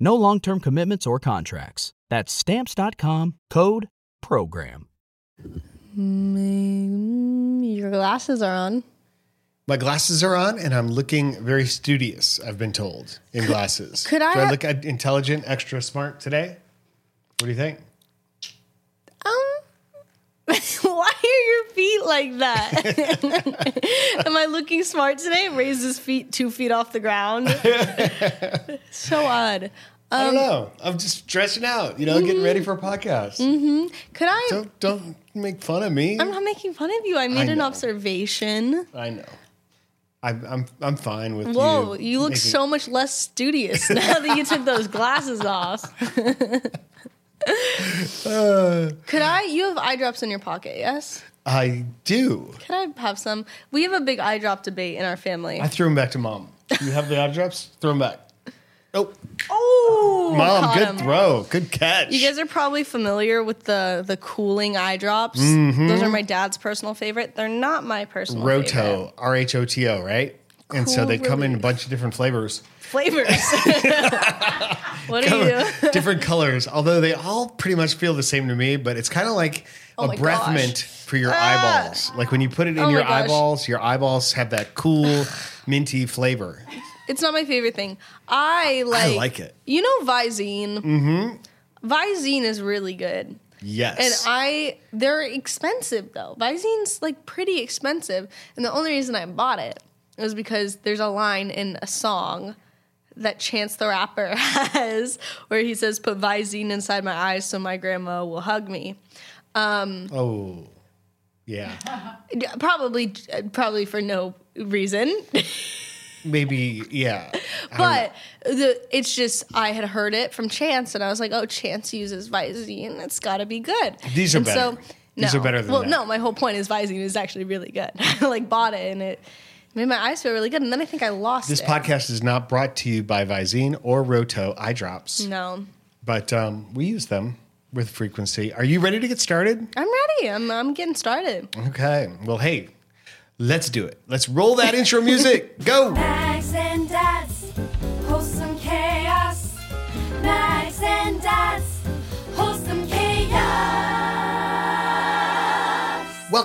No long term commitments or contracts. That's Stamps.com code PROGRAM. Mm, your glasses are on. My glasses are on, and I'm looking very studious. I've been told in glasses. could I Do I look intelligent, extra smart today? What do you think? Um, why are your feet like that? Am I looking smart today? Raise his feet two feet off the ground. so odd. I Um, don't know. I'm just stretching out. You know, mm-hmm. getting ready for a podcast. Mm-hmm. Could I? Don't don't make fun of me. I'm not making fun of you. I made I an observation. I know. I'm I'm I'm fine with Whoa, you. you look making- so much less studious now that you took those glasses off. Uh, Could I? You have eye drops in your pocket, yes? I do. Could I have some? We have a big eye drop debate in our family. I threw them back to mom. You have the eye drops? Throw them back. Oh, oh, mom, good him. throw. Good catch. You guys are probably familiar with the the cooling eye drops. Mm-hmm. Those are my dad's personal favorite. They're not my personal favorite. Rohto, R H O T O, right? And so Cool they come in a bunch of different flavors, flavors. what are you? different colors. Although they all pretty much feel the same to me, but it's kind of like Oh a breath gosh. mint for your Ah. eyeballs. Like when you put it in Oh your eyeballs, your eyeballs have that cool minty flavor. It's not my favorite thing. I like. I like it. You know Visine. Mm-hmm. Visine is really good. Yes. And I, they're expensive though. Visine's like pretty expensive, and the only reason I bought it was because there's a line in a song that Chance the Rapper has where he says, "Put Visine inside my eyes so my grandma will hug me." Um, oh, yeah. Probably, probably for no reason, Maybe, yeah. but the, it's just I had heard it from Chance, and I was like, "Oh, Chance uses Visine. It's got to be good." These are And better. These no. are better than well, that. no. My whole point is Visine is actually really good. I like bought it, and it made my eyes feel really good, and then I think I lost This it. podcast is not brought to you by Visine or Rohto eye drops, No, but um, we use them with frequency. Are you ready to get started? I'm ready. I'm I'm getting started. Okay. Well, hey, let's do it. Let's roll that intro music. Go. Mags and Dads,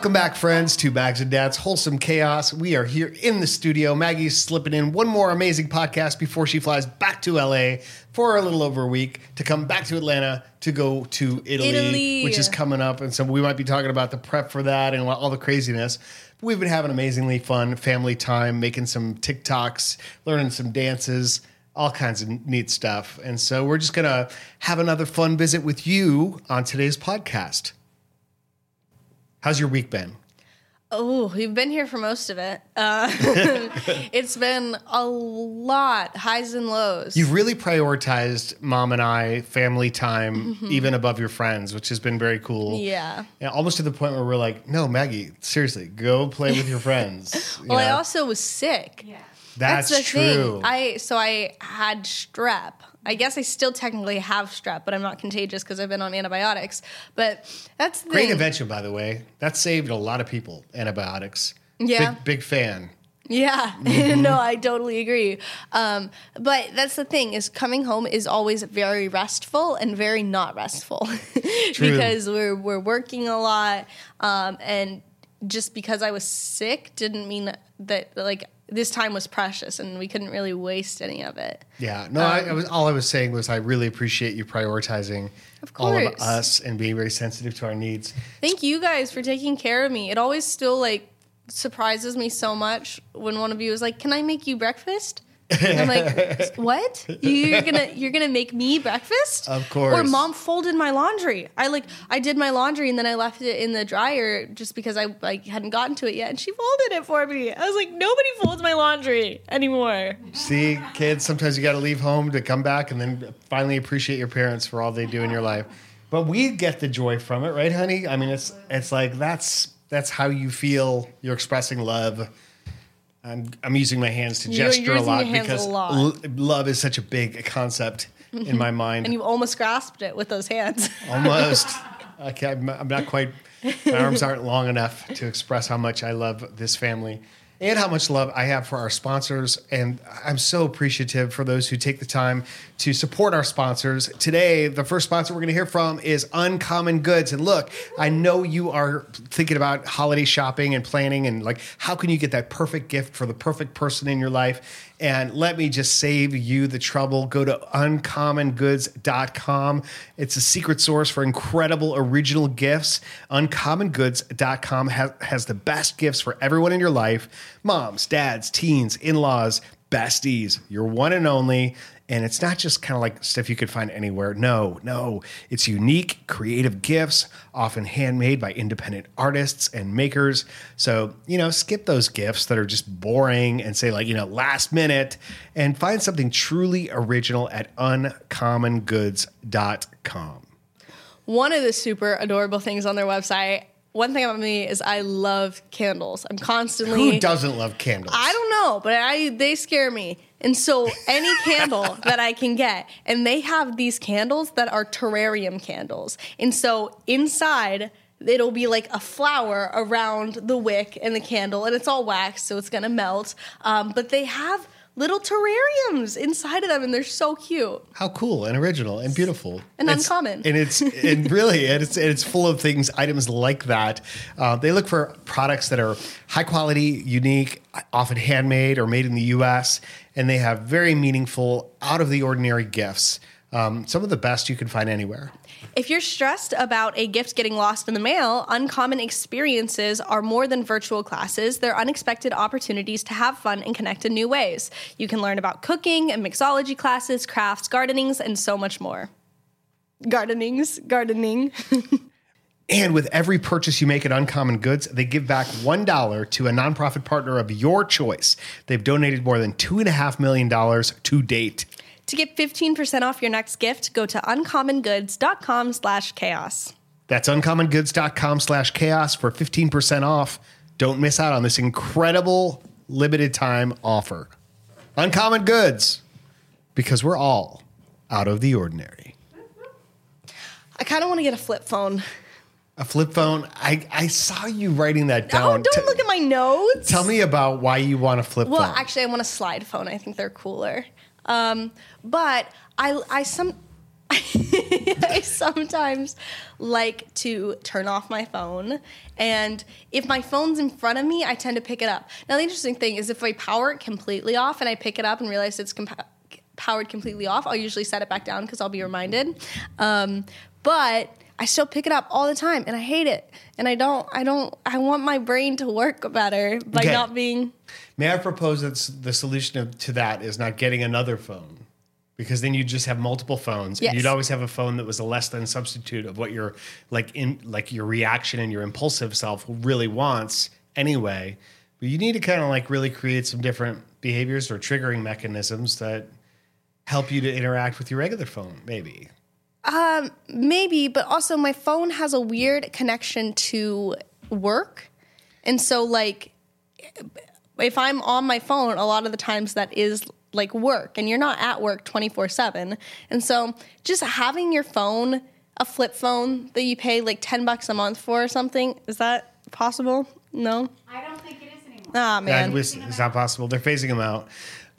Welcome back, friends, to Mags and Dads Wholesome Chaos. We are here in the studio. Maggie's slipping in one more amazing podcast before she flies back to LA for a little over a week to come back to Atlanta to go to Italy, Italy. which is coming up. And so we might be talking about the prep for that and all the craziness. But we've been having amazingly fun family time, making some TikToks, learning some dances. All kinds of neat stuff. And so we're just going to have another fun visit with you on today's podcast. How's your week been? Oh, you've been here for most of it. Uh, it's been a lot, highs and lows. You've really prioritized mom and I family time even above your friends, which has been very cool. Mm-hmm. yeah. Yeah, almost to the point where we're like, no, Maggie, seriously, go play with your friends. You Well, I also was sick. that's, the true. thing. I so I had strep. I guess I still technically have strep, but I'm not contagious because I've been on antibiotics. But that's the Great thing. invention, by the way. That saved a lot of people. Antibiotics. Yeah. Big, big fan. Yeah, Mm-hmm. no, I totally agree. Um, but that's the thing is coming home is always very restful and very not restful True. because we're we're working a lot, um, and just because I was sick didn't mean that like this time was precious and we couldn't really waste any of it. Yeah, no, I, um, I was all I was saying was I really appreciate you prioritizing Of all of us and being very sensitive to our needs. Thank you guys for taking care of me. It always still like surprises me so much when one of you is like, "Can I make you breakfast?" And I'm like, "What? You're gonna you're gonna make me breakfast?" Of course. Or mom folded my laundry. I like I did my laundry and then I left it in the dryer just because I like hadn't gotten to it yet, and she folded it for me. I was like, "Nobody folds my laundry anymore." See, kids, sometimes you got to leave home to come back and then finally appreciate your parents for all they do in your life. But we get the joy from it, right, honey? I mean, it's it's like that's that's how you feel. You're expressing love. I'm, I'm using my hands to You're gesture a using lot your hands a because lot. l- love is such a big concept in my mind. And you almost grasped it with those hands. Almost. Can't, I'm- I'm not quite. My arms aren't long enough to express how much I love this family and how much love I have for our sponsors. And I'm so appreciative for those who take the time to support our sponsors. Today, the first sponsor we're going to hear from is Uncommon Goods. And look, I know you are thinking about holiday shopping and planning and like how can you get that perfect gift for the perfect person in your life. And let me just save you the trouble. Go to uncommongoods.com. It's a secret source for incredible original gifts. Uncommongoods.com has, has the best gifts for everyone in your life moms, dads, teens, in laws, besties, your one and only. And it's not just kind of like stuff you could find anywhere. No, no. It's unique, creative gifts, often handmade by independent artists and makers. So, you know, skip those gifts that are just boring and say, like, you know, last minute and find something truly original at uncommongoods.com. one of the super adorable things on their website. One thing about me is I love candles. I'm constantly. Who doesn't love candles? I don't know, but I they scare me. And so any candle that I can get, and they have these candles that are terrarium candles. And so inside it'll be like a flower around the wick and the candle, and it's all wax, so it's gonna melt. Um, but they have little terrariums inside of them, and they're so cute. How cool and original and beautiful And It's- uncommon. and it's and really and it's and it's full of things items like that. Uh, they look for products that are high quality, unique, often handmade or made in the U.S. And they have very meaningful, out of the ordinary gifts. Um, some of the best you can find anywhere. If you're stressed about a gift getting lost in the mail, uncommon experiences are more than virtual classes. They're unexpected opportunities to have fun and connect in new ways. You can learn about cooking and mixology classes, crafts, gardenings, and so much more. Gardenings, gardening. And with every purchase you make at Uncommon Goods, they give back $1 to a nonprofit partner of your choice. They've donated more than $2.5 million to date. To get 15% off your next gift, go to uncommongoods.com slash chaos. That's uncommongoods.com slash chaos for 15% off. Don't miss out on this incredible limited time offer. Uncommon Goods, because we're all out of the ordinary. I kind of want to get a flip phone. A flip phone, I, I saw you writing that Oh, down. don't T- look at my notes. Tell me about why you want a flip Well, phone. Well, actually, I want a slide phone. I think they're cooler. Um, but I, I some, I sometimes like to turn off my phone, and if my phone's in front of me, I tend to pick it up. Now, the interesting thing is, if I power it completely off and I pick it up and realize it's powered completely off, I'll usually set it back down because I'll be reminded. Um, but I still pick it up all the time, and I hate it. And I don't, I don't, I want my brain to work better by Okay. not being. May I propose that the solution to that is not getting another phone? Because then you just have multiple phones, Yes. and you'd always have a phone that was a less than substitute of what your like in like your reaction and your impulsive self really wants anyway. But you need to kind of like really create some different behaviors or triggering mechanisms that help you to interact with your regular phone. Maybe Maybe, but also my phone has a weird connection to work. And so, like, if I'm on my phone, a lot of the times that is like work, and you're not at work 24 7. And so, just having your phone, a flip phone that you pay like 10 bucks a month for or something, is that possible? No? I don't think it is anymore. Ah, that man. was, it's not possible. They're phasing them out.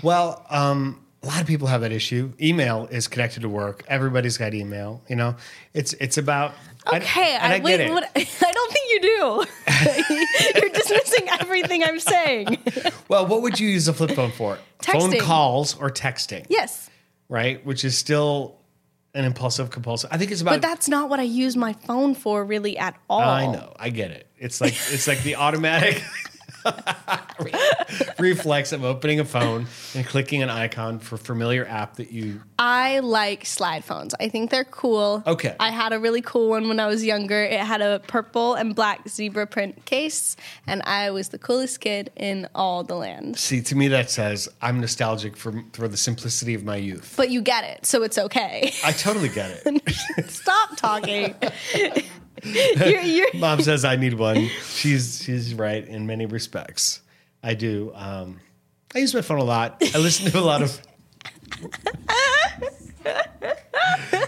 Well, um, a lot of people have that issue. Email is connected to work. Everybody's got email. You know, it's it's about. Okay, I, I, get wait, it. what, I don't think you do. You're dismissing everything I'm saying. Well, what would you use a flip phone for? Phone calls or texting, yes. right? Which is still an impulsive compulsive. I think it's about. But that's not what I use my phone for really at all. I know. I get it. It's like it's like the automatic reflex of opening a phone and clicking an icon for familiar app that you. I like slide phones. I think they're cool. Okay. I had a really cool one when I was younger. It had a purple and black zebra print case, and I was the coolest kid in all the land. See, to me, that says I'm nostalgic for for the simplicity of my youth. But you get it, so it's okay. I totally get it. Stop talking. you're, you're, Mom says I need one. She's she's right in many respects. I do. Um, I use my phone a lot. I listen to a lot of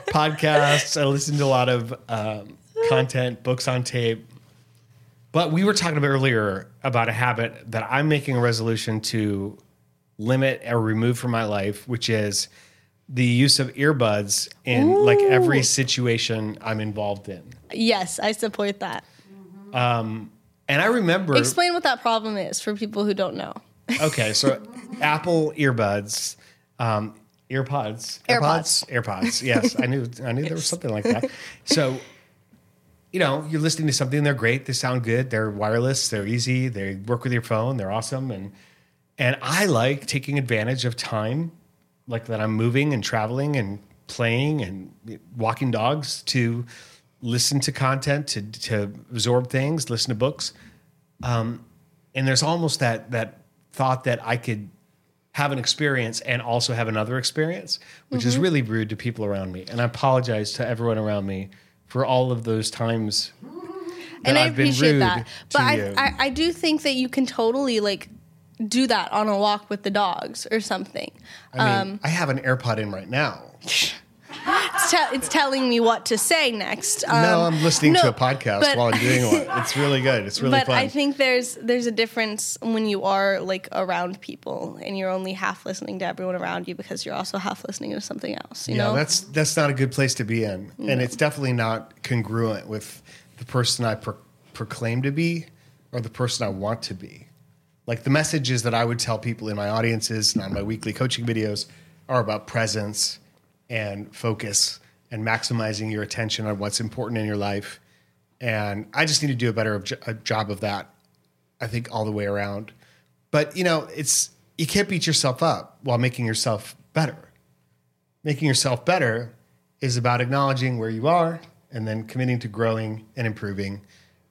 podcasts. I listen to a lot of um, content, books on tape. But we were talking about earlier about a habit that I'm making a resolution to limit or remove from my life, which is the use of earbuds in like every situation I'm involved in. yes, I support that. And I remember Explain what that problem is for people who don't know. Okay, so Apple earbuds, um, earpods, AirPods. AirPods. Yes, I knew. I knew there was something like that. So, you know, you're listening to something. They're great. They sound good. They're wireless. They're easy. They work with your phone. They're awesome. And and I like taking advantage of time, like that. I'm moving and traveling and playing and walking dogs to listen to content, to to absorb things, listen to books Um, and there's almost that that thought that I could have an experience and also have another experience, which is really rude to people around me. And I apologize to everyone around me for all of those times that and I I've been appreciate rude that. But I. I, I do think that you can totally like do that on a walk with the dogs or something. I mean, um, I have an AirPod in right now. It's, te- it's telling me what to say next. Um, no, I'm listening to a podcast but- while I'm doing one. It's really good. It's really but fun. I think there's there's a difference when you are like around people and you're only half listening to everyone around you because you're also half listening to something else. You yeah, know, that's that's not a good place to be in, and it's definitely not congruent with the person I pro- proclaim to be or the person I want to be. Like the messages that I would tell people in my audiences and on my weekly coaching videos are about presence and focus and maximizing your attention on what's important in your life. And I just need to do a better job of that. I think all the way around. But you know, it's you can't beat yourself up while making yourself better making yourself better is about acknowledging where you are and then committing to growing and improving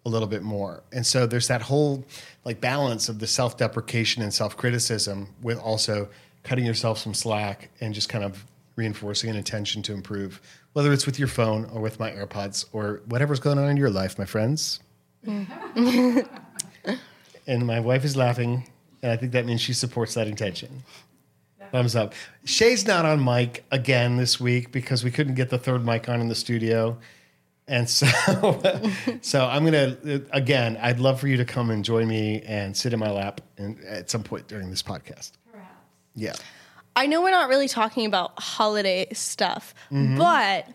a little bit more. And so there's that whole like balance of the self-deprecation and self-criticism with also cutting yourself some slack and just kind of reinforcing an intention to improve, whether it's with your phone or with my AirPods or whatever's going on in your life, my friends. and my wife is laughing, and I think that means she supports that intention. Thumbs up. Shay's not on mic again this week because we couldn't get the third mic on in the studio. And so, so I'm gonna again. I'd love for you to come and join me and sit in my lap and at some point during this podcast. Perhaps. Yeah, I know we're not really talking about holiday stuff, Mm-hmm. but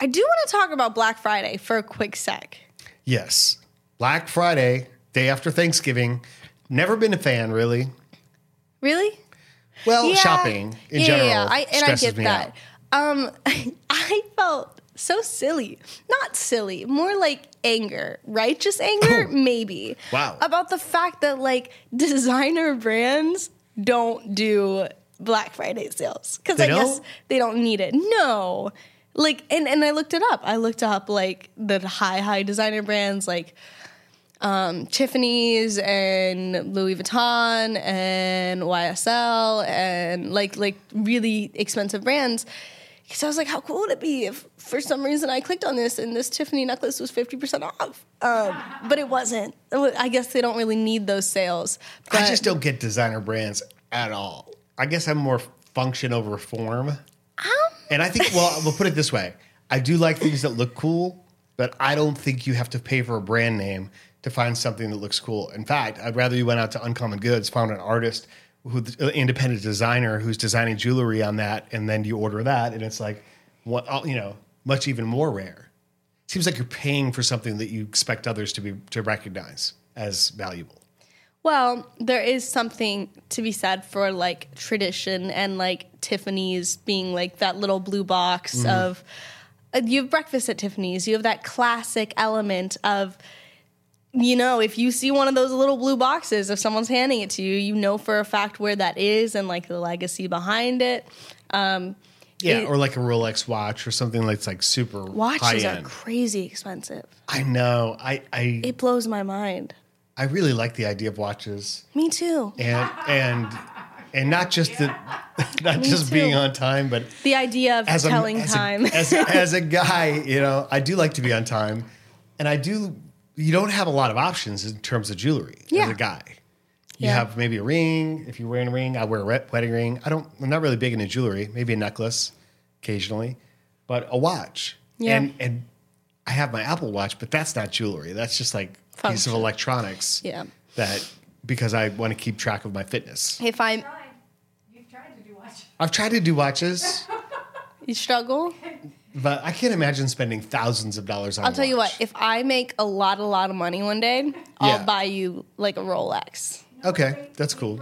I do want to talk about Black Friday for a quick sec. yes. Black Friday, day after Thanksgiving. Never been a fan, really. Really? Well, shopping in yeah, general Yeah, I, and I get me that. out. Um, I felt so silly. Not silly, more like anger, righteous anger, maybe. Wow. About the fact that like designer brands don't do Black Friday sales because I guess don't? they don't need it. No. Like and, and I looked it up. I looked up like the high high designer brands like um, Tiffany's and Louis Vuitton and YSL and like like really expensive brands. So I was like, how cool would it be if for some reason I clicked on this and this Tiffany necklace was fifty percent off? Um, but it wasn't. I guess they don't really need those sales. But I just don't get designer brands at all. I guess I'm more function over form. and I think, well, we'll put it this way: I do like things that look cool, but I don't think you have to pay for a brand name to find something that looks cool. In fact, I'd rather you went out to Uncommon Goods, found an artist, who an independent designer who's designing jewelry on that, and then you order that, and it's like, what you know, much even more rare. Seems like you're paying for something that you expect others to be to recognize as valuable. Well, there is something to be said for like tradition and like Tiffany's being like that little blue box Mm-hmm. of uh, you have breakfast at Tiffany's. You have that classic element of you know, if you see one of those little blue boxes, if someone's handing it to you, you know for a fact where that is and like the legacy behind it. Um, Yeah, It- or like a Rolex watch or something that's like super watches are crazy expensive. I know. I I It blows my mind. I really like the idea of watches Me too. and and and not just the not Me just too. being on time, but The idea of as a, telling as time. A, as, as a guy, you know, I do like to be on time, and I do. You don't have a lot of options in terms of jewelry as Yeah. a guy. You Yeah. have maybe a ring. If you're wearing a ring, I wear a wedding ring. I don't. I'm not really big into jewelry. Maybe a necklace, occasionally, but a watch. Yeah. And and I have my Apple Watch, but that's not jewelry. That's just like a piece of electronics. Yeah. That because I want to keep track of my fitness. if I'm You've tried to do watch. I've tried to do watches. you struggle, But I can't imagine spending thousands of dollars on. It. I'll tell you what. If I make a lot, a lot of money one day, I'll Yeah. buy you like a Rolex. Okay, that's cool.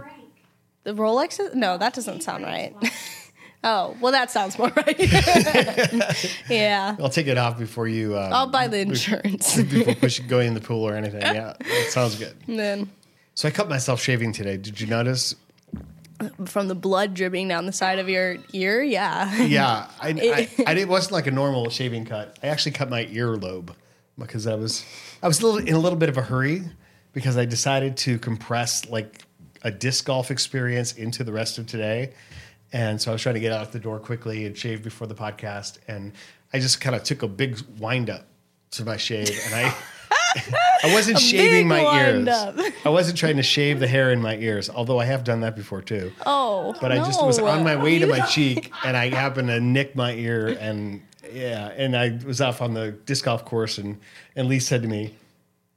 The Rolex? Is, no, that doesn't sound right. oh, well, that sounds more right. yeah, I'll take it off before you. Um, I'll buy the insurance. before push going in the pool or anything. Yeah, that sounds good. and then So I cut myself shaving today. Did you notice? From the blood dripping down the side of your ear, yeah. Yeah, I, I, I it wasn't like a normal shaving cut. I actually cut my earlobe because I was I was a little in a little bit of a hurry because I decided to compress like a disc golf experience into the rest of today, and so I was trying to get out the door quickly and shave before the podcast, and I just kind of took a big wind up to my shave, and I. I wasn't shaving my ears. up. I wasn't trying to shave the hair in my ears, although I have done that before too Oh, but I just was on my way to my cheek and I happened to nick my ear and yeah, and I was off on the disc golf course and and Lee said to me,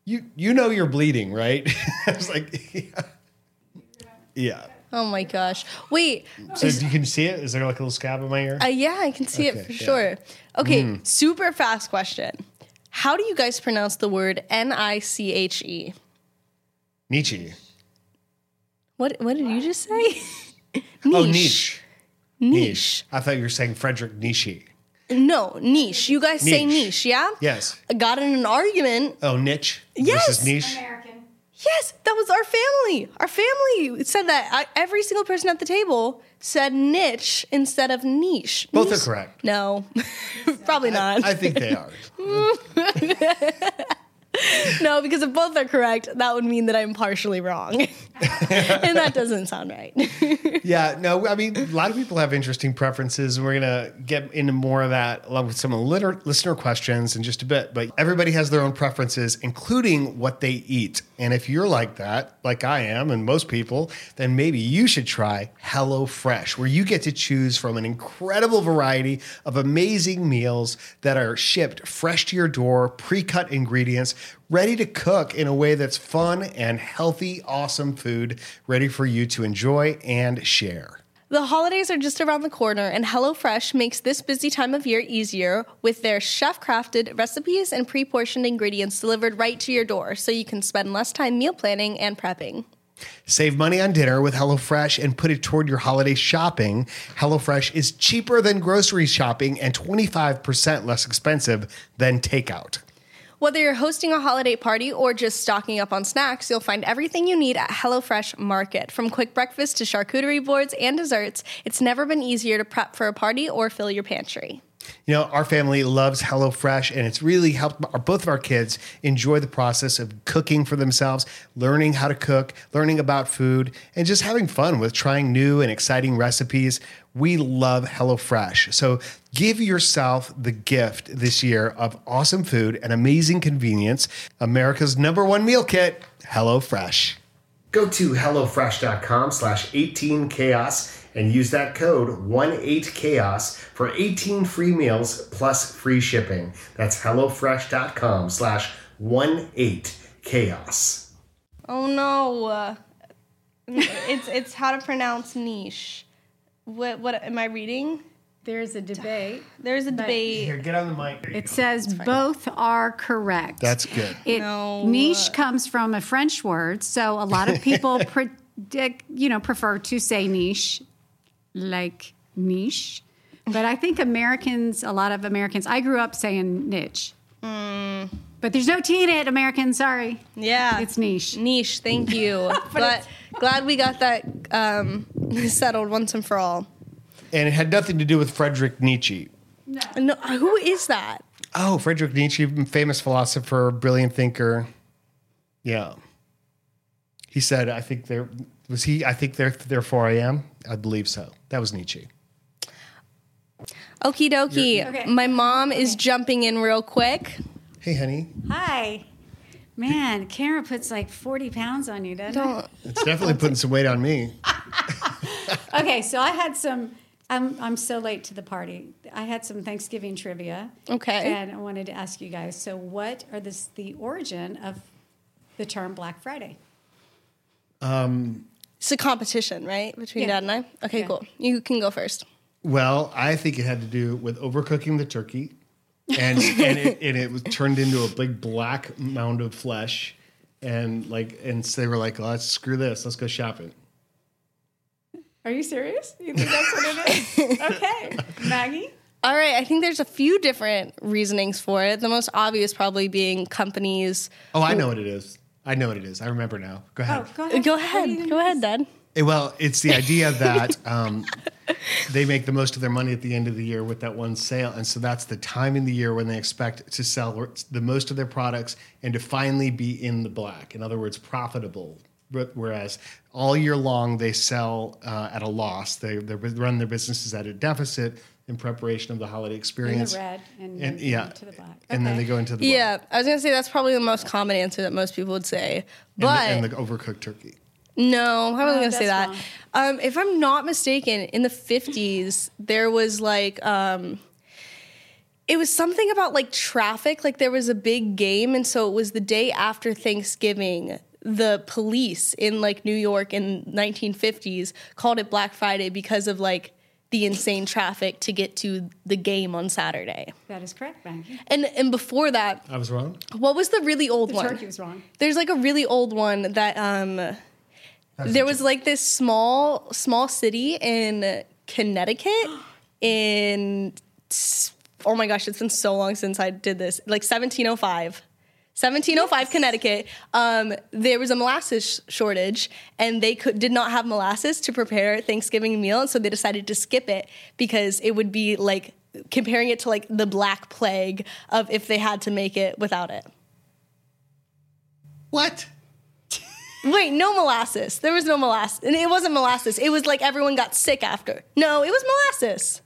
"You you know you're bleeding, right?" I was like, "Yeah." yeah. Oh my gosh! Wait, So is- you can see it? Is there like a little scab in my ear? Uh, yeah, I can see Okay, it for yeah. Sure. Okay, super fast question. How do you guys pronounce the word N I C H E? Nietzsche. What what did you just say? Oh, niche. Niche. I thought you were saying Frederick Nietzsche. No, niche. You guys say Niche. niche, yeah? Yes. I got in an argument. Oh, niche. Yes. Versus niche. American. Yes, that was our family. Our family said that. Uh, every single person at the table said niche instead of niche. Both are correct. No, probably not. I think they are. no, because if both are correct, that would mean that I'm partially wrong. and that doesn't sound right. Yeah, no, I mean, a lot of people have interesting preferences, and we're going to get into more of that along with some of the listener questions in just a bit. But everybody has their own preferences, including what they eat. And if you're like that, like I am, and most people, then maybe you should try HelloFresh, where you get to choose from an incredible variety of amazing meals that are shipped fresh to your door, pre cut ingredients, ready to cook in a way that's fun and healthy, awesome food ready for you to enjoy and share. The holidays are just around the corner, and HelloFresh makes this busy time of year easier with their chef crafted recipes and pre portioned ingredients delivered right to your door so you can spend less time meal planning and prepping. Save money on dinner with HelloFresh and put it toward your holiday shopping. HelloFresh is cheaper than grocery shopping and 25% less expensive than takeout. Whether you're hosting a holiday party or just stocking up on snacks, you'll find everything you need at HelloFresh Market. From quick breakfast to charcuterie boards and desserts, it's never been easier to prep for a party or fill your pantry. You know, our family loves HelloFresh, and it's really helped our, both of our kids enjoy the process of cooking for themselves, learning how to cook, learning about food, and just having fun with trying new and exciting recipes. We love HelloFresh. So give yourself the gift this year of awesome food and amazing convenience. America's number one meal kit, HelloFresh. Go to HelloFresh.com slash 18chaos and use that code 18chaos for 18 free meals plus free shipping. That's HelloFresh.com slash 18chaos. Oh no. Uh, it's it's how to pronounce niche. What what am I reading? there's a debate. There's a debate. Here, get on the mic. It says both are correct. That's good. It, No. Niche comes from a French word, so a lot of people predict, you know, prefer to say niche, like niche. But I think Americans, a lot of Americans, I grew up saying niche. But there's no T in it, Americans. Sorry. Yeah. It's niche. Niche, thank you. but glad we got that um, settled once and for all. And it had nothing to do with Friedrich Nietzsche. No, who is that? Oh, Friedrich Nietzsche, famous philosopher, brilliant thinker. Yeah. He said, I think there was he, I think there therefore I am. I believe so. That was Nietzsche. Okie dokie. Okay. My mom is jumping in real quick. Hey honey. Hi. Man, Kara puts like 40 pounds on you, doesn't it? Don't. It's definitely putting some weight on me. Okay, so I had some. I'm I'm so late to the party. I had some Thanksgiving trivia. Okay. And I wanted to ask you guys. So, what are this the origin of the term Black Friday? Um, It's a competition, right? Between Yeah. dad and I? Okay, Yeah. cool. You can go first. Well, I think it had to do with overcooking the turkey, and and it, and it was turned into a big black mound of flesh, and like and so they were like, let's screw this, let's go shopping. Are you serious? You think that's what it is? okay, Maggie. All right, I think there's a few different reasonings for it. The most obvious probably being companies. Oh, I know what it is. I know what it is. I remember now. Go ahead. Oh, go ahead. Go ahead. do Go ahead. Dad. Well, it's the idea that um, they make the most of their money at the end of the year with that one sale, and so that's the time in the year when they expect to sell the most of their products and to finally be in the black. In other words, profitable. Whereas all year long they sell uh, at a loss, they, they run their businesses at a deficit in preparation of the holiday In experience. the red and, and then yeah, to the black. and then they go into the black. Yeah, I was gonna say that's probably the most common answer that most people would say. and, But the, and the overcooked turkey. No, I wasn't Oh, gonna say that. Um, if I'm not mistaken, in the 50s, there was like, um, it was something about like traffic. Like there was a big game, and so it was the day after Thanksgiving. The police in like New York in 1950s called it Black Friday because of like the insane traffic to get to the game on Saturday. That is correct, Maggie. And and before that, I was wrong. what was the really old The one? turkey was wrong. There's like a really old one that um there was like this small small city in Connecticut in oh my gosh, it's been so long since I did this. Like 1705. 1705 Connecticut. Um, there was a molasses shortage, and they could did not have molasses to prepare Thanksgiving meal, and so they decided to skip it because it would be like comparing it to like the Black Plague of if they had to make it without it. What? Wait, no molasses. There was no molasses. And it wasn't molasses. It was like everyone got sick after. No, it was molasses.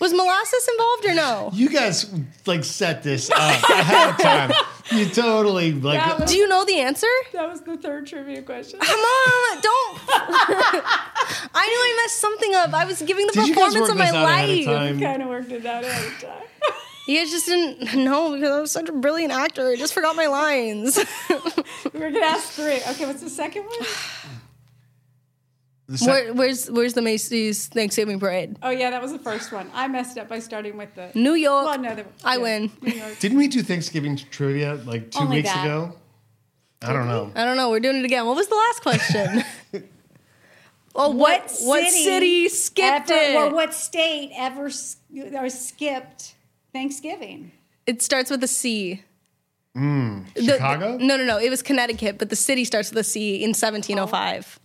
Was molasses involved or no? You guys like set this up ahead of time. You totally like. That was- Do you know the answer? That was the third trivia question. Come on, don't. I knew I messed something up. I was giving the Did you guys performance work of my this out ahead of life. time? kind of worked it out ahead of time. You guys just didn't know because I was such a brilliant actor. I just forgot my lines. We're gonna ask three. Okay, what's the second one? The sec- Where, where's Where's the Macy's Thanksgiving parade? Oh yeah, that was the first one. I messed up by starting with the. New York. Well, no, the, I yeah, win. New York. Didn't we do Thanksgiving trivia like two Only weeks that. ago? I don't know. I don't know. We're doing it again. What was the last question? oh, what what city skipped ever, it? Or what state ever or skipped Thanksgiving? It starts with a C. The- Hmm. Chicago? no, no, no. It was Connecticut, but the city starts with a C in 1705.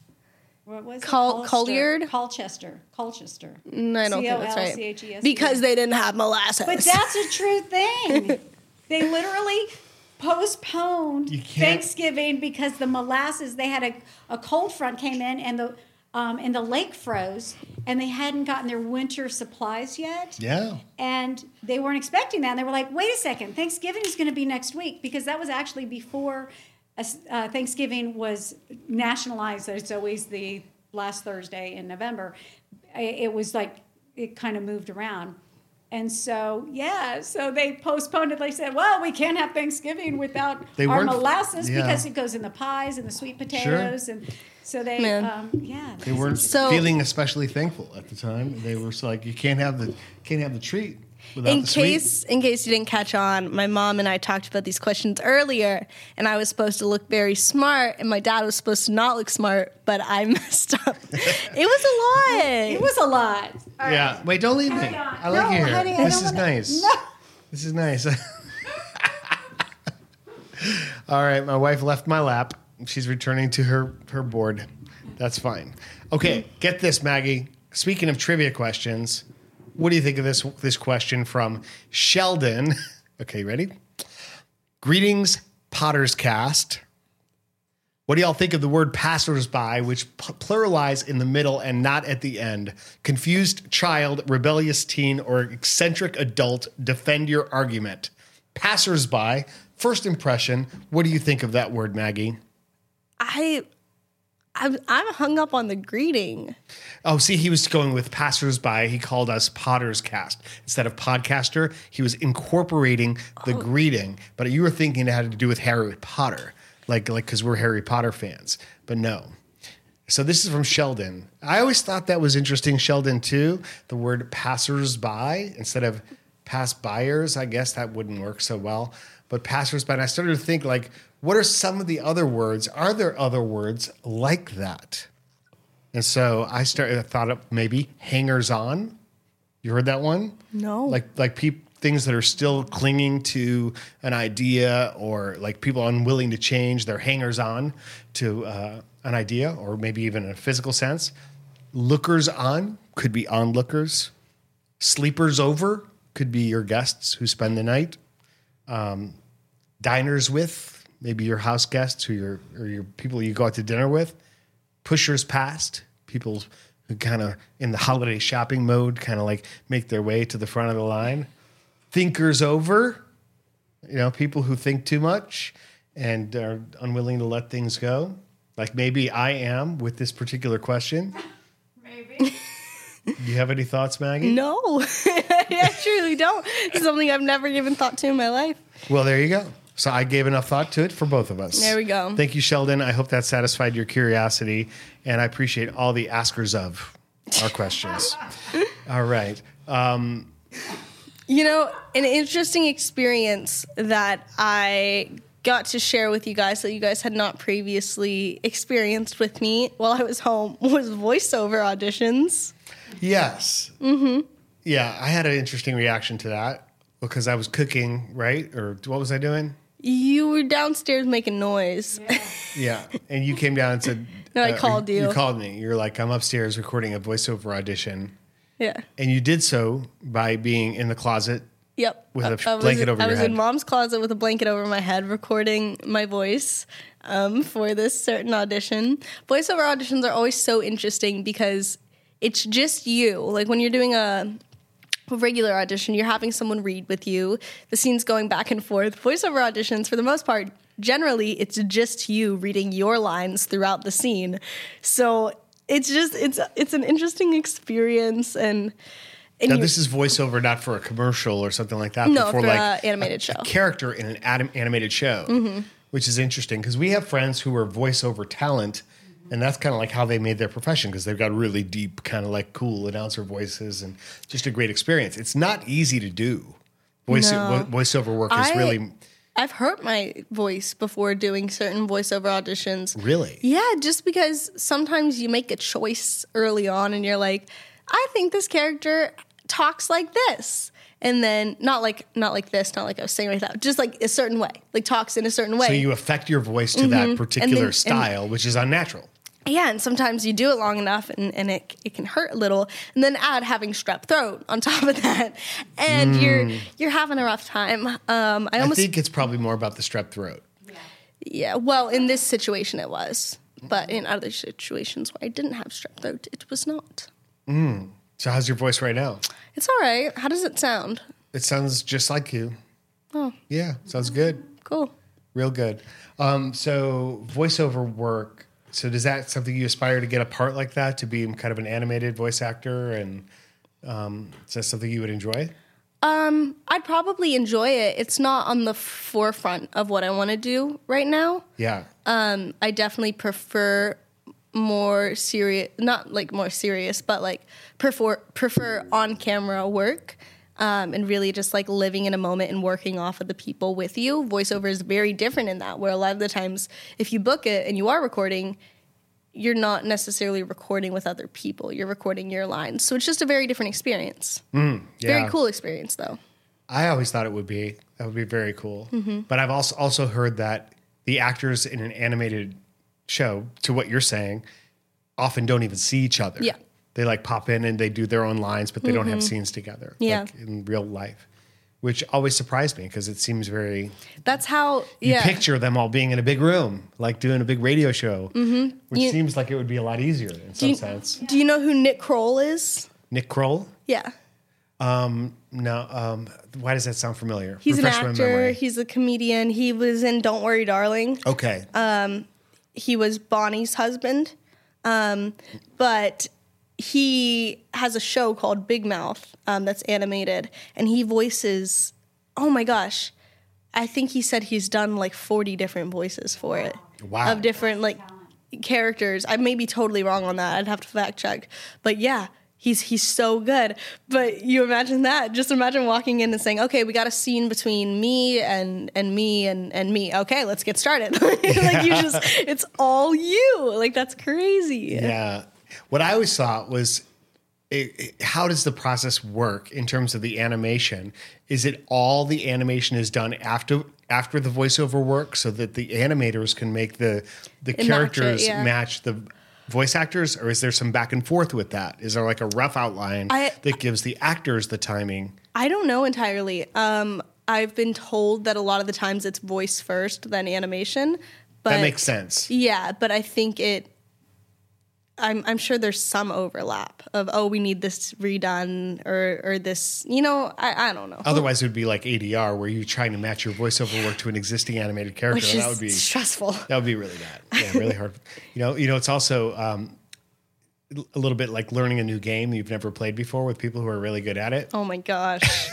What was Col- it? Colliard? Colchester. Colchester. Mm, I don't think that's right. C-O-L-C-H-E-S-T-E-R. Because they didn't have molasses. But that's a true thing. they literally postponed Thanksgiving because the molasses. They had a, a cold front came in and the um, and the lake froze, and they hadn't gotten their winter supplies yet. Yeah. And they weren't expecting that. And they were like, wait a second, Thanksgiving is going to be next week because that was actually before uh, uh, Thanksgiving was nationalized. It's always the last Thursday in November. It was like, it kind of moved around. And so, yeah, so they postponed it. They said, well, we can't have Thanksgiving without They our molasses yeah. because it goes in the pies and the sweet potatoes. And so they, um, yeah. They weren't So- feeling especially thankful at the time. They were so like, you can't have the can't have the treat without in the sweet. case in case you didn't catch on, my mom and I talked about these questions earlier, and I was supposed to look very smart, and my dad was supposed to not look smart, but I messed up. it was a lot. It was a lot. Yeah. Wait, don't leave me. On. I like No, you here. honey, this is wanna- nice. No. This is nice. All right, my wife left my lap. She's returning to her her board. That's fine. Okay, get this, Maggie. Speaking of trivia questions, what do you think of this this question from Sheldon? Okay, ready? Greetings, Potter's Cast. What do y'all think of the word passersby, which p- pluralize in the middle and not at the end? Confused child, rebellious teen, or eccentric adult, defend your argument. Passersby, first impression. What do you think of that word, Maggie? I, I'm, I'm hung up on the greeting. Oh, see, he was going with passersby. He called us Potter's Cast instead of podcaster. He was incorporating the oh. greeting, but you were thinking it had to do with Harry Potter, like like because we're Harry Potter fans. But no. So this is from Sheldon. I always thought that was interesting, Sheldon too. The word passersby instead of pass buyers. I guess that wouldn't work so well. But passersby. And I started to think like, what are some of the other words? Are there other words like that? And so I started. I thought of maybe hangers on. You heard that one? No. Like like things that are still clinging to an idea, or like people unwilling to change. They're hangers on to uh, an idea, or maybe even in a physical sense. Lookers on could be onlookers. Sleepers over could be your guests who spend the night. Um, diners with maybe your house guests who your or your people you go out to dinner with pushers past, people who kind of in the holiday shopping mode, kind of like make their way to the front of the line. Thinkers over, you know, people who think too much and are unwilling to let things go. Like maybe I am with this particular question. Maybe. Do you have any thoughts, Maggie? No, I truly don't. It's something I've never given thought to in my life. Well, there you go. So I gave enough thought to it for both of us. There we go. Thank you, Sheldon. I hope that satisfied your curiosity, and I appreciate all the askers of our questions. all right. Um, You know, an interesting experience that I got to share with you guys that you guys had not previously experienced with me while I was home was voiceover auditions. yes. Mm-hmm. Yeah, I had an interesting reaction to that because I was cooking, right? Or what was I doing? You were downstairs making noise. Yeah, and you came down and said, uh, No, I called you. You called me. You're like, I'm upstairs recording a voiceover audition, yeah. and you did so by being in the closet Yep. With a I- I was blanket in- over I was head. in mom's closet with a blanket over my head, recording my voice um, for this certain audition. Voiceover auditions are always so interesting because it's just you. Like when you're doing a a regular audition, you're having someone read with you. The scene's going back and forth. Voiceover auditions, for the most part, generally it's just you reading your lines throughout the scene. So it's just it's it's an interesting experience and. and Now this is voiceover, not for a commercial or something like that. No, but for, like a animated a show. Mm-hmm. character in an anim- animated show, which is interesting because we have friends who are voiceover talent, and that's kind of like how they made their profession because they've got really deep, kind of like cool announcer voices and just a great experience. It's not easy to do. Voice No. vo- voiceover work is I- really, I've hurt my voice before doing certain voiceover auditions. really. Yeah, just because sometimes you make a choice early on and you're like, I think this character talks like this. And then not like not like this, not like I was saying right now, just like a certain way, like talks in a certain way. So you affect your voice to that particular Mm-hmm. and- style, which is unnatural. Yeah, and sometimes you do it long enough and, and it, it can hurt a little. And then add having strep throat on top of that. And you're you're having a rough time. Um, I Hmm. I think it's probably more about the strep throat. Yeah, yeah. well, in this situation it was, but in other situations where I didn't have strep throat, it was not. So how's your voice right now? It's all right. How does it sound? It sounds just like you. Oh, Yeah, sounds good. cool. Real good. Um, so voiceover work. So does that something you aspire to get a part like that to be kind of an animated voice actor, and um, is that something you would enjoy? Um, I'd probably enjoy it. It's not on the forefront of what I want to do right now. Yeah. Um, I definitely prefer more serious, not like more serious, but like prefer prefer on camera work. Um, and really just like living in a moment and working off of the people with you. Voiceover is very different in that, where a lot of the times, if you book it and you are recording, you're not necessarily recording with other people. You're recording your lines. So it's just a very different experience. Very yeah. cool experience, though. I always thought it would be. That would be very cool. But I've also also heard that the actors in an animated show, to what you're saying, often don't even see each other. Yeah. They like pop in and they do their own lines, but they don't have scenes together. Yeah. Like in real life. Which always surprised me because it seems very That's how, you yeah. picture them all being in a big room, like doing a big radio show. Mm-hmm. Which You- seems like it would be a lot easier in some you, sense. do you know who Nick Kroll is? Nick Kroll? Yeah. No, um, why does that sound familiar? He's Refresh an actor. He's a comedian. He was in Don't Worry, Darling. Okay. he was Bunny's husband. Um, but he has a show called Big Mouth um, that's animated, and he voices. Oh my gosh, I think he said he's done like forty different voices for it. Wow. Of different like characters. I may be totally wrong on that. I'd have to fact check. But yeah. He's, he's so good. But you imagine that. Just imagine walking in and saying, okay, we got a scene between me and, and me and, and me. Okay, let's get started. like you just, it's all you. Like that's crazy. Yeah. What I always thought was, it, it- how does the process work in terms of the animation? Is it all the animation is done after after the voiceover work, so that the animators can make the the match it, characters yeah. match the voice actors, or is there some back and forth with that? Is there like a rough outline I- that gives the actors the timing? I don't know entirely. Um, I've been told that a lot of the times it's voice first, then animation. But that makes sense. Yeah, but I think it. I'm I'm sure there's some overlap of oh we need this redone or or this you know I, I don't know Otherwise, it would be like ADR, where you're trying to match your voiceover work to an existing animated character. which that would be stressful. That would be really bad. Yeah, really hard. You know, you know, it's also um, a little bit like learning a new game you've never played before with people who are really good at it. Oh my gosh,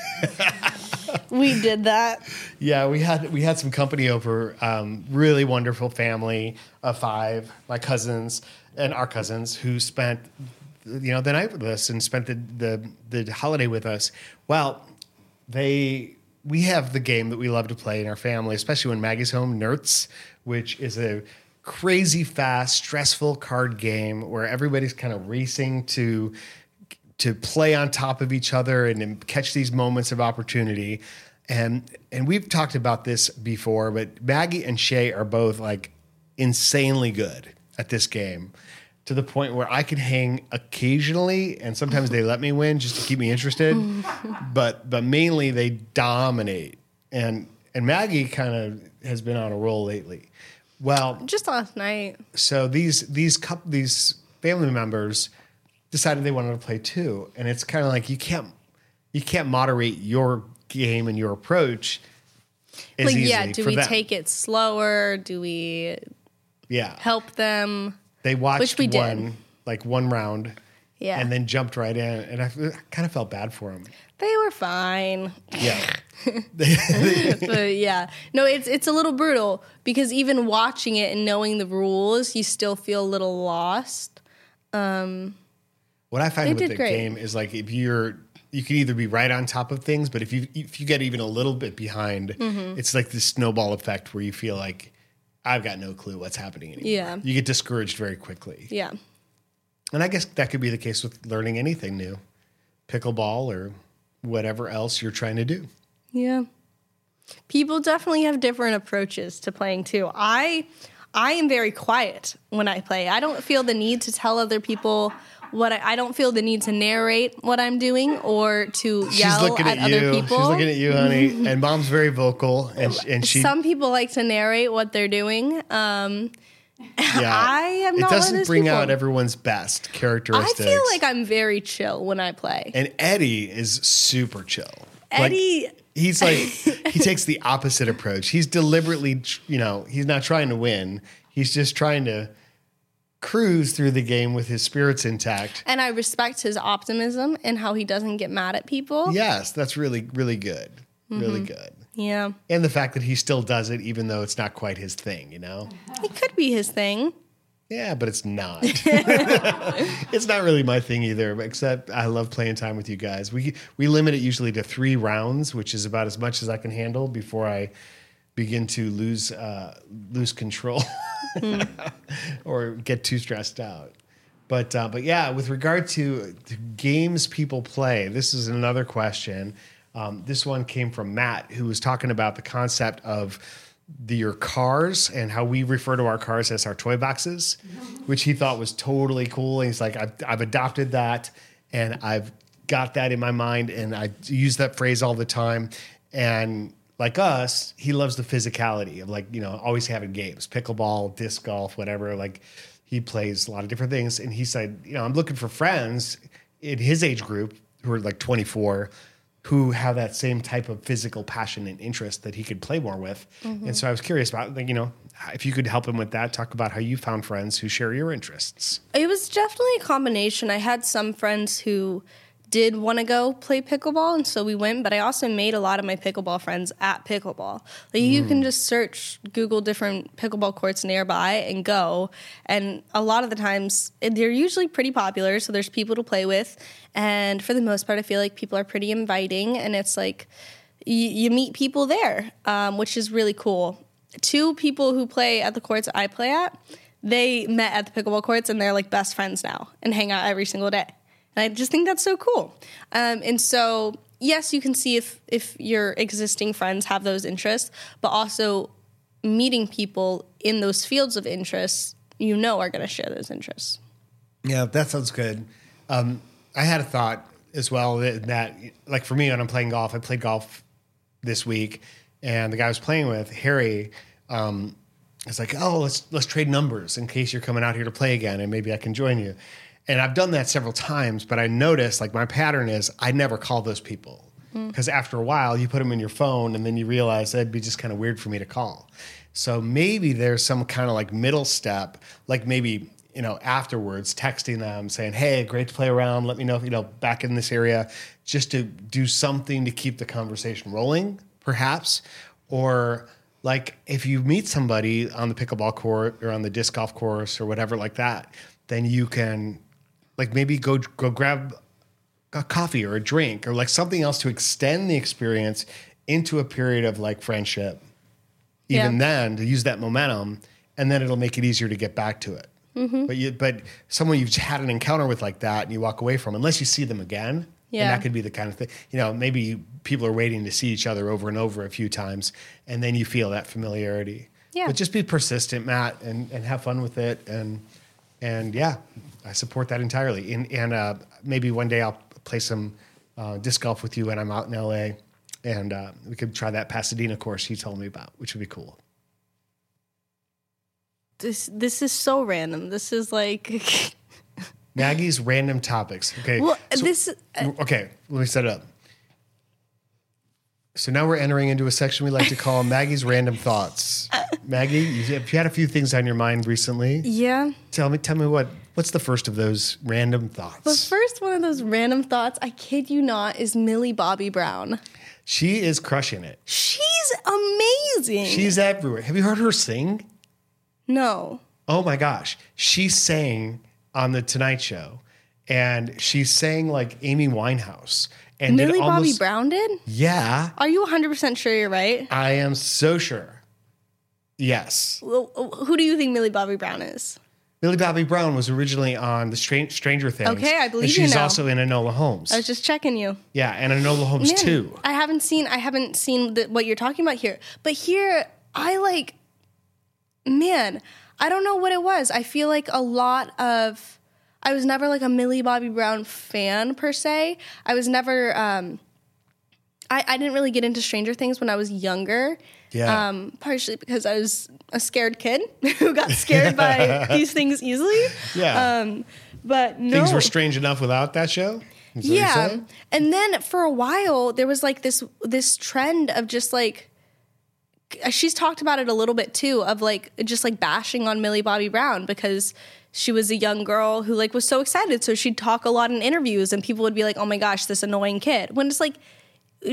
we did that. Yeah, we had we had some company over, um, really wonderful family of five, my cousins and our cousins who spent you know the night with us and spent the the, the holiday with us. Well, they we have the game that we love to play in our family, especially when Maggie's home, Nertz, which is a crazy fast, stressful card game where everybody's kind of racing to to play on top of each other and, then catch these moments of opportunity. And and we've talked about this before, but Maggie and Shay are both like insanely good at this game to the point where I can hang occasionally and sometimes they let me win just to keep me interested. but but mainly they dominate. And and Maggie kind of has been on a roll lately. Well, Just last night. so these these couple these family members decided they wanted to play too, and it's kind of like you can't you can't moderate your game and your approach. Like yeah, do we them. take it slower? Do we Yeah, help them? they watched Which we did. one like one round, Yeah, and then jumped right in, and I, kind of felt bad for them. they were fine. Yeah, but yeah, no, it's it's a little brutal because even watching it and knowing the rules, you still feel a little lost. what I find with the great. game is like if you're you can either be right on top of things, but if you if you get even a little bit behind, Mm-hmm. it's like this snowball effect where you feel like I've got no clue what's happening anymore. Yeah. you get discouraged very quickly. Yeah, And I guess that could be the case with learning anything new, pickleball or whatever else you're trying to do. yeah. People definitely have different approaches to playing too. I I am very quiet when I play. I don't feel the need to tell other people what I, I don't feel the need to narrate what I'm doing or to She's yell looking at, at, other people. She's looking at you, honey. and mom's very vocal, and and she Some people like to narrate what they're doing. Um, yeah. I am It not one of doesn't bring people. out everyone's best characteristics. I feel like I'm very chill when I play. and Eddie is super chill. Like, Eddie, he's like he takes the opposite approach. He's deliberately, you know, he's not trying to win. He's just trying to cruise through the game with his spirits intact. And I respect his optimism and how he doesn't get mad at people. Yes, that's really, really good. Really good. Yeah. And the fact that he still does it, even though it's not quite his thing, you know? It could be his thing. Yeah, but it's not. it's not really my thing either. Except I love playing time with you guys. We we limit it usually to three rounds, which is about as much as I can handle before I begin to lose uh, lose control or get too stressed out. But uh, but yeah, with regard to, to games people play, this is another question. Um, this one came from Matt, who was talking about the concept of the, your cars and how we refer to our cars as our toy boxes, which he thought was totally cool. And he's like, I've, I've adopted that and I've got that in my mind and I use that phrase all the time. And like us, he loves the physicality of like, you know, always having games, pickleball, disc golf, whatever. Like he plays a lot of different things. And he said, you know, I'm looking for friends in his age group who are like 24 who have that same type of physical passion and interest that he could play more with. Mm-hmm. And so I was curious about, like, you know, if you could help him with that, talk about how you found friends who share your interests. It was definitely a combination. I had some friends who did want to go play pickleball, and so we went. But I also made a lot of my pickleball friends at pickleball. Like you can just search, Google different pickleball courts nearby, and go. And a lot of the times, they're usually pretty popular, so there's people to play with. And for the most part, I feel like people are pretty inviting, and it's like you, you meet people there, um, which is really cool. Two people who play at the courts I play at, they met at the pickleball courts, and they're like best friends now, and hang out every single day. And I just think that's so cool. Um, and so, yes, you can see if if your existing friends have those interests, but also meeting people in those fields of interest, you know, are going to share those interests. Yeah, that sounds good. Um, I had a thought as well that, that, like for me, when I'm playing golf, I played golf this week, and the guy I was playing with, Harry, um, is like, "Oh, let's let's trade numbers in case you're coming out here to play again, and maybe I can join you." And I've done that several times, but I noticed like my pattern is I never call those people hmm. because after a while you put them in your phone, and then you realize that'd be just kind of weird for me to call. So maybe there's some kind of like middle step, like maybe you know afterwards texting them saying, "Hey, great to play around. Let me know if you know back in this area," just to do something to keep the conversation rolling, perhaps, or like if you meet somebody on the pickleball court or on the disc golf course or whatever like that, then you can like maybe go go grab a coffee or a drink or like something else to extend the experience into a period of like friendship even Yeah. then to use that momentum and then it'll make it easier to get back to it Mm-hmm. but you but someone you've had an encounter with like that and you walk away from unless you see them again Yeah. and that could be the kind of thing you know maybe people are waiting to see each other over and over a few times and then you feel that familiarity Yeah. but just be persistent matt and and have fun with it and and yeah i support that entirely and and uh, maybe one day i'll play some uh, disc golf with you when i'm out in la and uh, we could try that pasadena course he told me about which would be cool This this is so random. This is like, Maggie's random topics. Okay. well, so- this okay, let me set it up. So now we're entering into a section we like to call Maggie's random thoughts. Maggie, you, if you had a few things on your mind recently, yeah. tell me, tell me what what's the first of those random thoughts? The first one of those random thoughts, I kid you not, is Millie Bobby Brown. She is crushing it. She's amazing. She's everywhere. Have you heard her sing? no. Oh my gosh, she sang on the Tonight Show, and she sang like Amy Winehouse. And Millie Bobby Brown did? Yeah, Are you 100% sure you're right? I am so sure. Yes. Well, uh, Who do you think Millie Bobby Brown is? Millie Bobby Brown was originally on the Stran- Stranger Things. Okay, I believe and you she's now. also in Enola Holmes. I was just checking you. yeah, and Enola Holmes Man, too. I haven't seen I haven't seen the, what you're talking about here. But here I like man, I don't know what it was. I feel like a lot of I was never like a Millie Bobby Brown fan per se. I was never um I, I didn't really get into Stranger Things when I was younger. Yeah. Um, partially because I was a scared kid who got scared by these things easily. Yeah. Um, but no. Things were strange enough without that show. That Yeah. And then for a while there was like this this trend of just like she's talked about it a little bit too of like just like bashing on Millie Bobby Brown because she was a young girl who like was so excited. So she'd talk a lot in interviews and people would be like oh my gosh this annoying kid. When it's like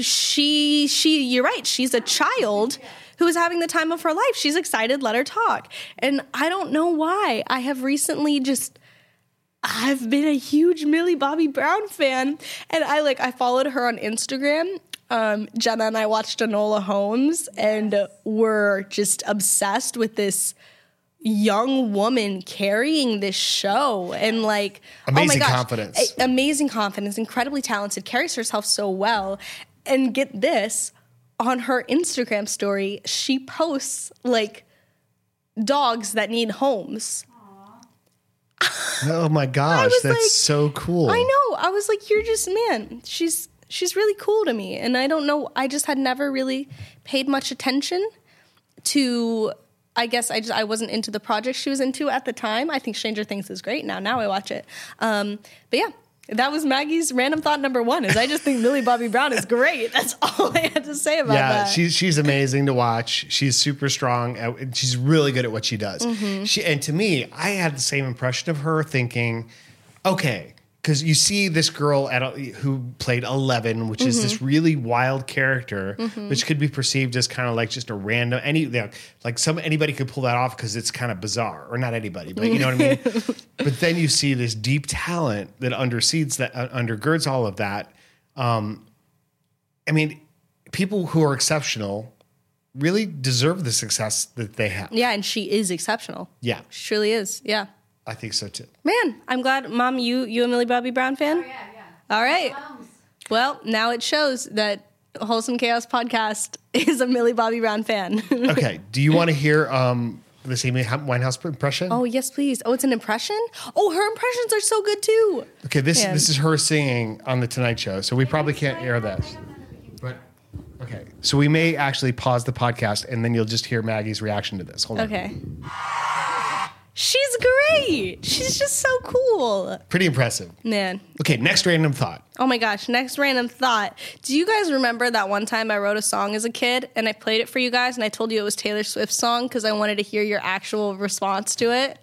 she she you're right she's a child who is having the time of her life. She's excited let her talk. And i don't know why. I have recently just i've been a huge millie bobby brown fan. And i like i followed her on instagram. Um, jenna and i watched enola holmes and were just obsessed with this young woman carrying this show and like Amazing oh my gosh, confidence. a- amazing confidence incredibly talented carries herself so well and get this on her instagram story she posts like dogs that need homes Oh my gosh, that's like- so cool. I know. I was like, you're just man. She's she's really cool to me, and I don't know. I just had never really paid much attention to. I guess I just I wasn't into the project she was into at the time. I think Stranger Things is great now. Now I watch it. Um, but yeah. That was Maggie's random thought number one. Is I just think Millie Bobby Brown is great. That's all I had to say about Yeah, that. she's she's amazing to watch. She's super strong. at- She's really good at what she does. Mm-hmm. She and to me, I had the same impression of her, thinking, okay, because you see this girl at a, who played Eleven, which is Mm-hmm. this really wild character, which could be perceived as kind of like just a random any you know, like some anybody could pull that off because it's kind of bizarre, or not anybody, but you know what I mean. but then you see this deep talent that underseeds that uh, undergirds all of that. Um, I mean, people who are exceptional really deserve the success that they have. yeah, and she is exceptional. Yeah, She truly is. Yeah. I think so too. Man, I'm glad, Mom. You you a Millie Bobby Brown fan? Oh, yeah, yeah. All right. Well, now it shows that Wholesome Chaos Podcast is a Millie Bobby Brown fan. Okay, do you want to hear um, this Amy Winehouse impression? oh, yes, please. Oh, it's an impression? Oh, her impressions are so good too. okay, this man. this is her singing on the Tonight Show, so we probably can't air this. But okay, so we may actually pause the podcast, and then you'll just hear Maggie's reaction to this. Hold on. Okay. She's great. She's just so cool. Pretty impressive. Man. Okay, next random thought. Oh my gosh. Next random thought. Do you guys remember that one time I wrote a song as a kid and I played it for you guys and I told you it was Taylor Swift's song because I wanted to hear your actual response to it?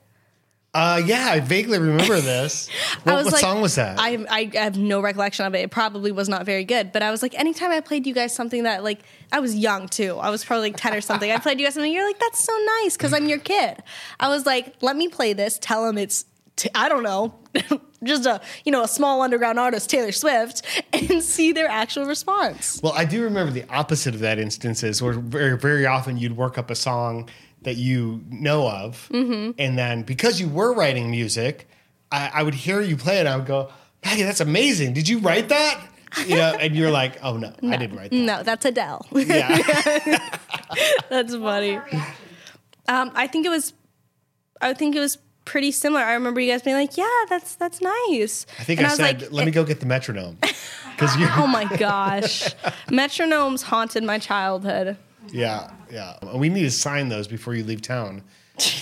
Uh, yeah, I vaguely remember this. What, what like, song was that? I, I have no recollection of it. It probably was not very good, but I was like, anytime I played you guys something that like I was young too. I was probably like ten or something. I played you guys something. You're like, that's so nice because I'm your kid. I was like, let me play this. Tell him it's t- I don't know, just a you know a small underground artist, Taylor Swift, and see their actual response. Well, I do remember the opposite of that instances where very, very often you'd work up a song that you know of. Mm-hmm. And then because you were writing music, I, I would hear you play it. And I would go, Maggie, that's amazing. Did you write that? You know, and you're like, oh no, I didn't write that. No, that's Adele. Yeah. that's funny. Um, I think it was, I think it was pretty similar. I remember you guys being like, "Yeah, that's that's nice." I think And I, was said, like, let me go get the metronome. Because you Oh my gosh, metronomes haunted my childhood. yeah, yeah. We need to sign those before you leave town.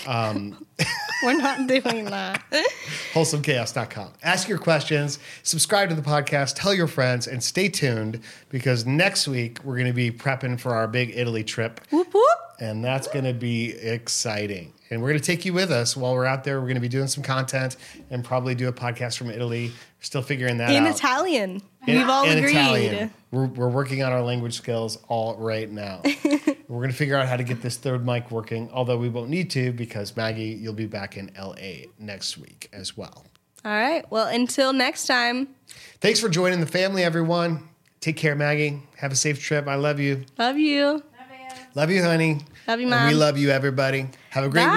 Um, we're not doing that. wholesomechaos.com. Ask your questions, subscribe to the podcast, tell your friends, and stay tuned because next week we're going to be prepping for our big Italy trip. whoop whoop. And that's going to be exciting. And we're going to take you with us while we're out there. We're going to be doing some content and probably do a podcast from Italy. We're still figuring that In out. Italian, In- Italian. we've all in agreed. Italian. We're, we're working on our language skills all right now. we're going to figure out how to get this third mic working, although we won't need to because Maggie, you'll be back in LA next week as well. All right. Well, until next time. Thanks for joining the family, everyone. Take care, Maggie. Have a safe trip. I love you. Love you. Love you, honey. Love you, And Mom. we love you, everybody. Have a great Bye.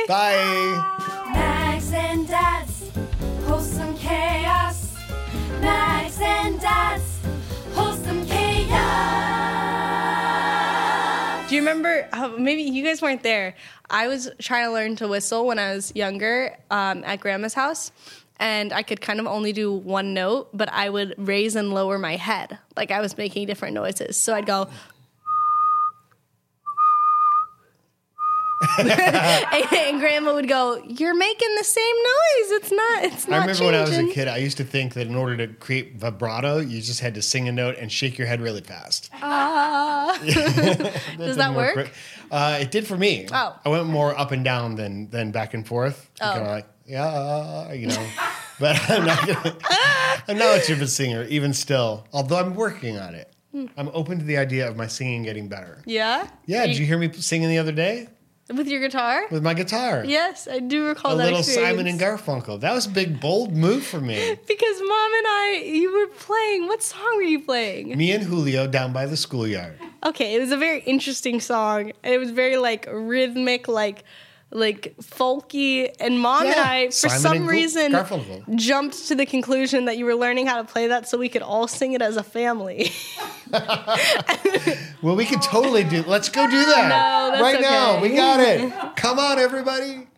week. Bye. Mags and Dads, wholesome chaos. Mags and Dads, wholesome chaos. Do you remember? Uh, maybe you guys weren't there. I was trying to learn to whistle when I was younger um, at grandma's house. And I could kind of only do one note, but I would raise and lower my head. Like I was making different noises. So I'd go, and, and grandma would go, "You're making the same noise. It's not. It's not." I remember when I was a kid, I used to think that in order to create vibrato, you just had to sing a note and shake your head really fast. Ah. That Does that didn't work? Uh, it did for me. Oh. I went more up and down than than back and forth. Oh. Kind of like, yeah, you know. but I'm not gonna, I'm not much of a singer, even still. Although I'm working on it. Hmm. I'm open to the idea of my singing getting better. Yeah. Yeah, Are did you hear me singing the other day with your guitar? with my guitar? Yes, I do recall A that little experience. Simon and Garfunkel. That was a big, bold move for me. Because mom and I, you were playing. What song were you playing? Me and Julio down by the schoolyard. Okay, it was a very interesting song. and It was very like rhythmic, like like folky. And mom and I, for Simon some reason, Garfunkel. jumped to the conclusion that you were learning how to play that so we could all sing it as a family. Well, we could totally do. Let's go do that No, that's right now. We got it. Come on, everybody.